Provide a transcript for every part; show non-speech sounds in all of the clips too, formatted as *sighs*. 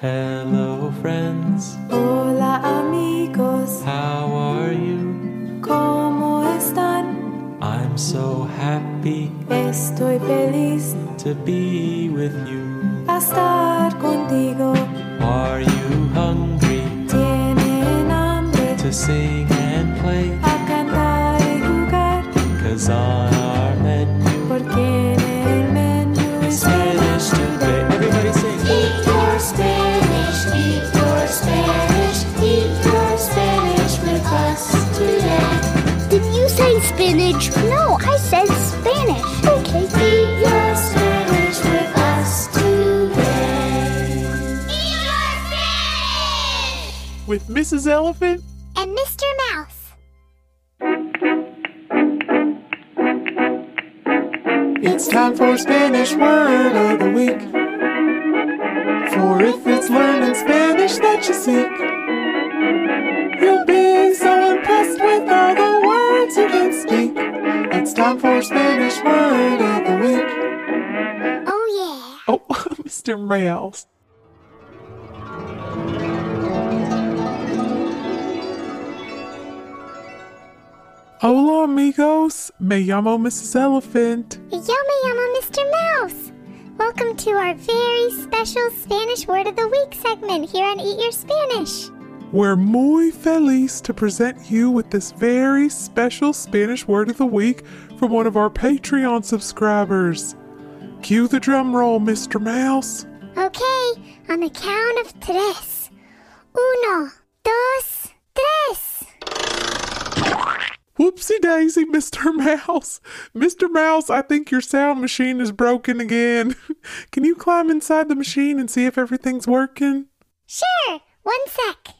Hello, friends. Hola amigos, How are you? ¿cómo están? I'm so happy Estoy feliz to be with you. a estar contigo. Are you hungry Tienen hambre to sing with Mrs. Elephant. And Mr. Mouse. It's time for Spanish Word of the Week. For if it's learning Spanish that you seek, you'll be so impressed with all the words you can speak. It's time for Spanish Word of the Week. Oh, yeah. Oh, *laughs* Mr. Mouse. Hola, amigos. Me llamo Mrs. Elephant. Yo me llamo Mr. Mouse. Welcome to our very special Spanish Word of the Week segment here on Eat Your Spanish. We're muy feliz to present you with this very special Spanish word of the week from one of our Patreon subscribers. Cue the drum roll, Mr. Mouse. Okay, on the count of tres. Uno, dos. Whoopsie daisy, Mr. *laughs* Mouse. Mr. Mouse, I think your sound machine is broken again. *laughs* Can you climb inside the machine and see if everything's working? Sure, one sec.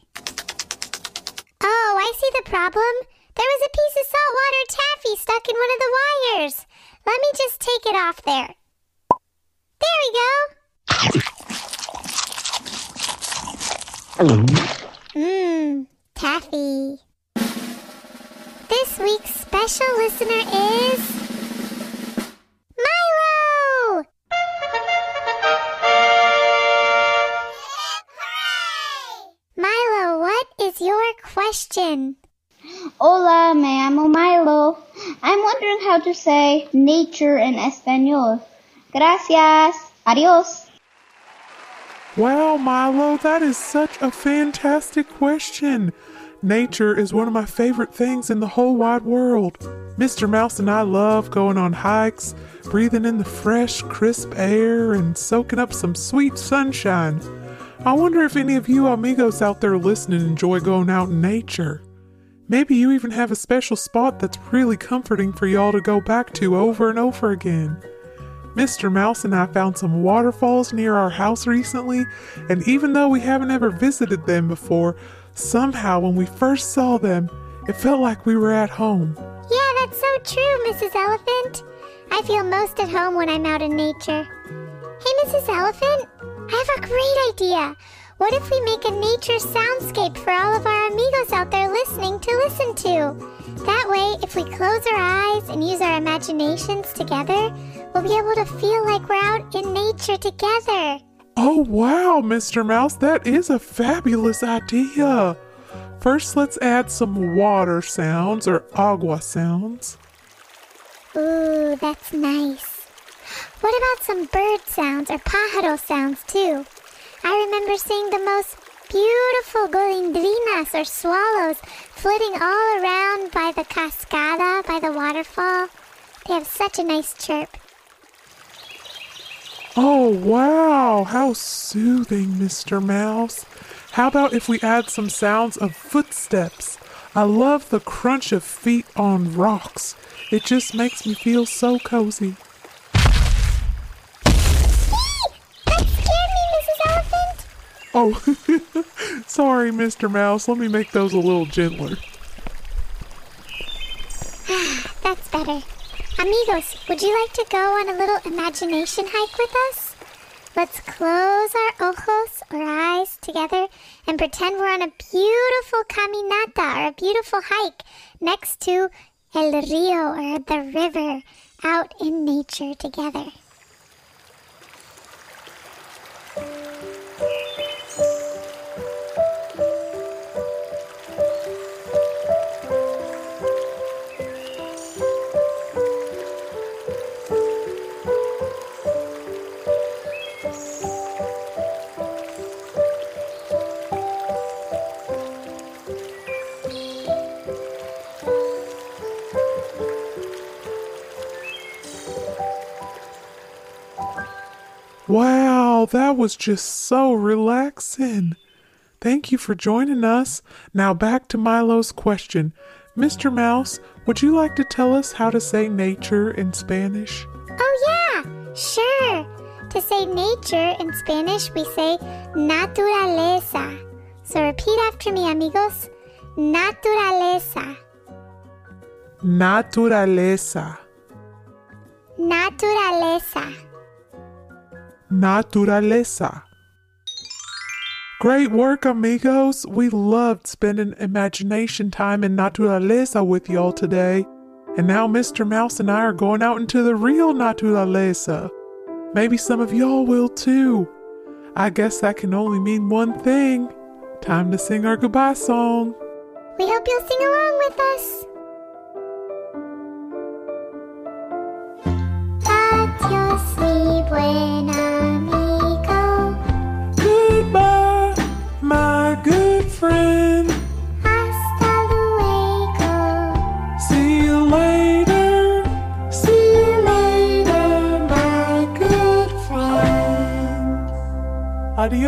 Oh, I see the problem. There was a piece of saltwater taffy stuck in one of the wires. Let me just take it off there. There we go. Mmm, taffy. This week's special listener is. Milo! Milo, what is your question? Hola, me llamo Milo. I'm wondering how to say nature in Espanol. Gracias. Adios. Wow, Milo, that is such a fantastic question. Nature is one of my favorite things in the whole wide world. Mr. Mouse and I love going on hikes, breathing in the fresh, crisp air, and soaking up some sweet sunshine. I wonder if any of you amigos out there listening enjoy going out in nature. Maybe you even have a special spot that's really comforting for y'all to go back to over and over again. Mr. Mouse and I found some waterfalls near our house recently, and even though we haven't ever visited them before, somehow when we first saw them, it felt like we were at home. Yeah, that's so true, Mrs. Elephant. I feel most at home when I'm out in nature. Hey, Mrs. Elephant, I have a great idea. What if we make a nature soundscape for all of our amigos out there listening to listen to? That way, if we close our eyes and use our imaginations together, we'll be able to feel like we're out in nature together. Oh, wow, Mr. Mouse, that is a fabulous idea. First, let's add some water sounds or agua sounds. Ooh, that's nice. What about some bird sounds or pájaro sounds too? I remember seeing the most beautiful golondrinas or swallows flitting all around by the cascada, by the waterfall. They have such a nice chirp. Oh, wow, how soothing, Mr. Mouse. How about if we add some sounds of footsteps? I love the crunch of feet on rocks. It just makes me feel so cozy. Scared me, Mrs. Elephant. Oh, *laughs* sorry, Mr. Mouse. Let me make those a little gentler. *sighs* That's better. Amigos, would you like to go on a little imagination hike with us? Let's close our ojos or eyes together and pretend we're on a beautiful caminata or a beautiful hike next to el rio or the river out in nature together. That was just so relaxing. Thank you for joining us. Now back to Milo's question. Mr. Mouse, would you like to tell us how to say nature in Spanish? Oh, yeah, sure. To say nature in Spanish, we say naturaleza. So repeat after me, amigos. Naturaleza. Naturaleza. Naturaleza. Naturaleza. Great work, amigos. We loved spending imagination time in naturaleza with y'all today. And now Mr. Mouse and I are going out into the real naturaleza. Maybe some of y'all will too. I guess that can only mean one thing. Time to sing our goodbye song. We hope you'll sing along with us. Mi buen